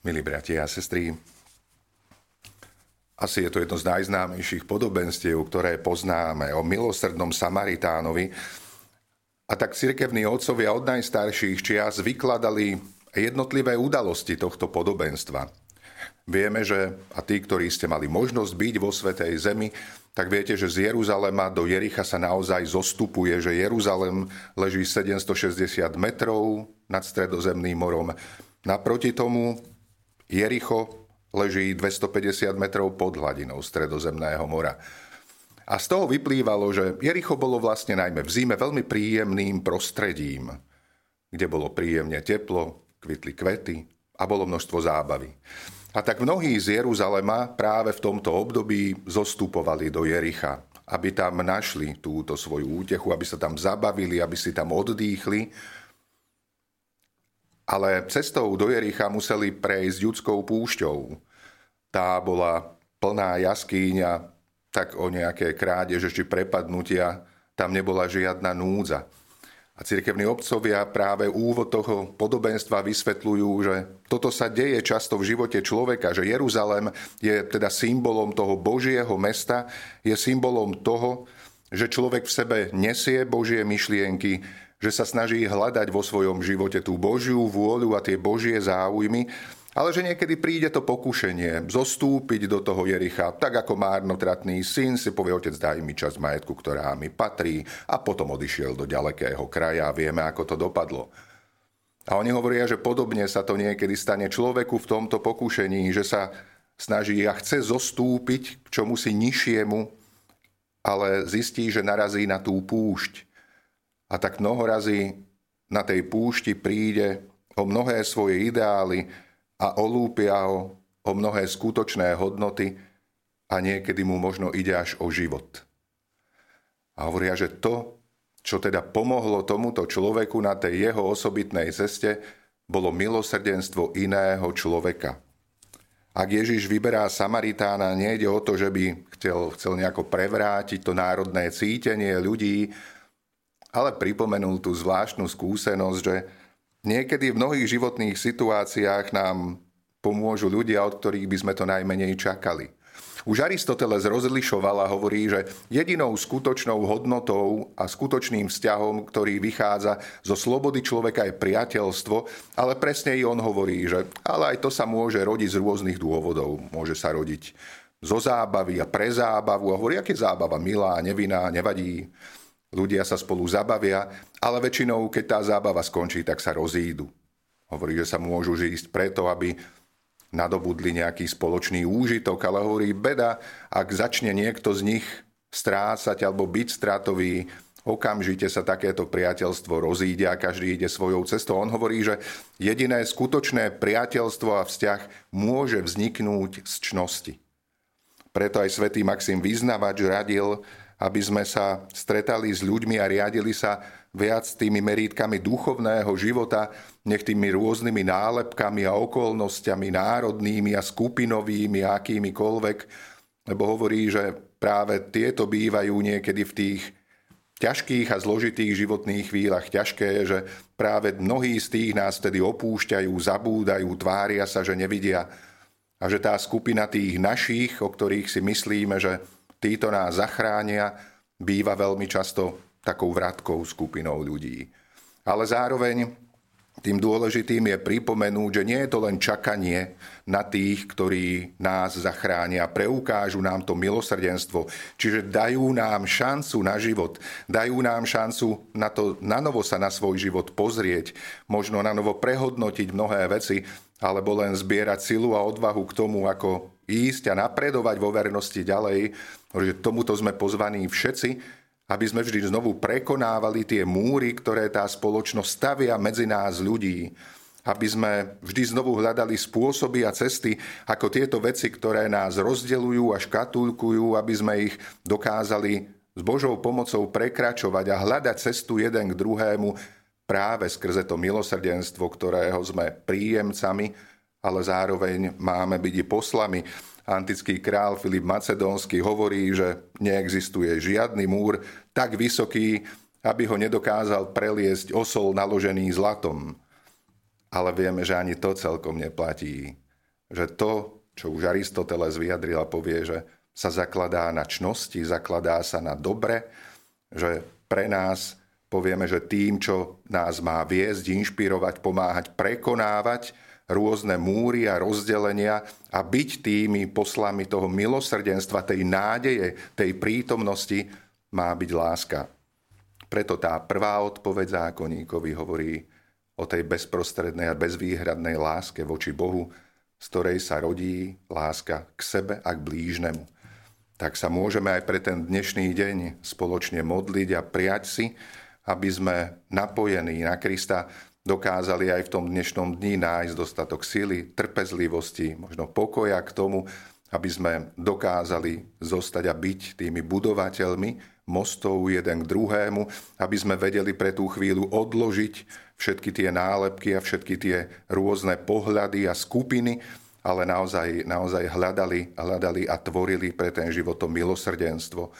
Milí bratia a sestry, asi je to jedno z najznámejších podobenstiev, ktoré poznáme o milosrdnom Samaritánovi. A tak cirkevní otcovia od najstarších čias vykladali jednotlivé udalosti tohto podobenstva. Vieme, že, a tí, ktorí ste mali možnosť byť vo Svetej Zemi, tak viete, že z Jeruzalema do Jericha sa naozaj zostupuje, že Jeruzalem leží 760 metrov nad stredozemným morom. Naproti tomu Jericho leží 250 metrov pod hladinou Stredozemného mora. A z toho vyplývalo, že Jericho bolo vlastne najmä v zime veľmi príjemným prostredím, kde bolo príjemne teplo, kvitli kvety a bolo množstvo zábavy. A tak mnohí z Jeruzalema práve v tomto období zostupovali do Jericha, aby tam našli túto svoju útechu, aby sa tam zabavili, aby si tam oddýchli ale cestou do Jericha museli prejsť ľudskou púšťou. Tá bola plná jaskýňa, tak o nejaké krádeže či prepadnutia tam nebola žiadna núdza. A cirkevní obcovia práve úvod toho podobenstva vysvetľujú, že toto sa deje často v živote človeka, že Jeruzalem je teda symbolom toho Božieho mesta, je symbolom toho, že človek v sebe nesie Božie myšlienky, že sa snaží hľadať vo svojom živote tú Božiu vôľu a tie Božie záujmy, ale že niekedy príde to pokušenie zostúpiť do toho Jericha, tak ako márnotratný syn si povie, otec, daj mi čas majetku, ktorá mi patrí a potom odišiel do ďalekého kraja a vieme, ako to dopadlo. A oni hovoria, že podobne sa to niekedy stane človeku v tomto pokušení, že sa snaží a chce zostúpiť k čomu nižšiemu, ale zistí, že narazí na tú púšť, a tak mnoho na tej púšti príde o mnohé svoje ideály a olúpia ho o mnohé skutočné hodnoty a niekedy mu možno ide až o život. A hovoria, že to, čo teda pomohlo tomuto človeku na tej jeho osobitnej ceste, bolo milosrdenstvo iného človeka. Ak Ježiš vyberá Samaritána, nejde o to, že by chcel, chcel nejako prevrátiť to národné cítenie ľudí, ale pripomenul tú zvláštnu skúsenosť, že niekedy v mnohých životných situáciách nám pomôžu ľudia, od ktorých by sme to najmenej čakali. Už Aristoteles rozlišoval a hovorí, že jedinou skutočnou hodnotou a skutočným vzťahom, ktorý vychádza zo slobody človeka je priateľstvo, ale presne i on hovorí, že ale aj to sa môže rodiť z rôznych dôvodov. Môže sa rodiť zo zábavy a pre zábavu a hovorí, aké zábava milá, nevinná, nevadí. Ľudia sa spolu zabavia, ale väčšinou, keď tá zábava skončí, tak sa rozídu. Hovorí, že sa môžu ísť preto, aby nadobudli nejaký spoločný úžitok, ale hovorí beda, ak začne niekto z nich strácať alebo byť stratový, okamžite sa takéto priateľstvo rozíde a každý ide svojou cestou. On hovorí, že jediné skutočné priateľstvo a vzťah môže vzniknúť z čnosti. Preto aj svätý Maxim Vyznavač radil, aby sme sa stretali s ľuďmi a riadili sa viac tými merítkami duchovného života, nech tými rôznymi nálepkami a okolnostiami národnými a skupinovými a akýmikoľvek, lebo hovorí, že práve tieto bývajú niekedy v tých ťažkých a zložitých životných chvíľach ťažké, že práve mnohí z tých nás vtedy opúšťajú, zabúdajú, tvária sa, že nevidia. A že tá skupina tých našich, o ktorých si myslíme, že títo nás zachránia, býva veľmi často takou vratkou skupinou ľudí. Ale zároveň tým dôležitým je pripomenúť, že nie je to len čakanie na tých, ktorí nás zachránia, preukážu nám to milosrdenstvo, čiže dajú nám šancu na život, dajú nám šancu na to, na novo sa na svoj život pozrieť, možno na novo prehodnotiť mnohé veci, alebo len zbierať silu a odvahu k tomu, ako ísť a napredovať vo vernosti ďalej, že tomuto sme pozvaní všetci, aby sme vždy znovu prekonávali tie múry, ktoré tá spoločnosť stavia medzi nás ľudí, aby sme vždy znovu hľadali spôsoby a cesty, ako tieto veci, ktoré nás rozdeľujú a škatulkujú, aby sme ich dokázali s Božou pomocou prekračovať a hľadať cestu jeden k druhému, práve skrze to milosrdenstvo, ktorého sme príjemcami, ale zároveň máme byť i poslami. Antický král Filip Macedónsky hovorí, že neexistuje žiadny múr tak vysoký, aby ho nedokázal preliesť osol naložený zlatom. Ale vieme, že ani to celkom neplatí. že to, čo už Aristoteles vyjadril a povie, že sa zakladá na čnosti, zakladá sa na dobre, že pre nás povieme, že tým, čo nás má viesť, inšpirovať, pomáhať, prekonávať rôzne múry a rozdelenia a byť tými poslami toho milosrdenstva, tej nádeje, tej prítomnosti, má byť láska. Preto tá prvá odpoveď zákonníkovi hovorí o tej bezprostrednej a bezvýhradnej láske voči Bohu, z ktorej sa rodí láska k sebe a k blížnemu. Tak sa môžeme aj pre ten dnešný deň spoločne modliť a prijať si, aby sme napojení na Krista dokázali aj v tom dnešnom dni nájsť dostatok sily, trpezlivosti, možno pokoja k tomu, aby sme dokázali zostať a byť tými budovateľmi mostov jeden k druhému, aby sme vedeli pre tú chvíľu odložiť všetky tie nálepky a všetky tie rôzne pohľady a skupiny, ale naozaj, naozaj hľadali, hľadali a tvorili pre ten život to milosrdenstvo,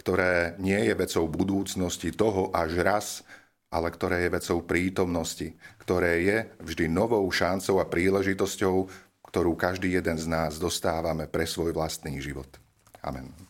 ktoré nie je vecou budúcnosti toho až raz, ale ktoré je vecou prítomnosti, ktoré je vždy novou šancou a príležitosťou, ktorú každý jeden z nás dostávame pre svoj vlastný život. Amen.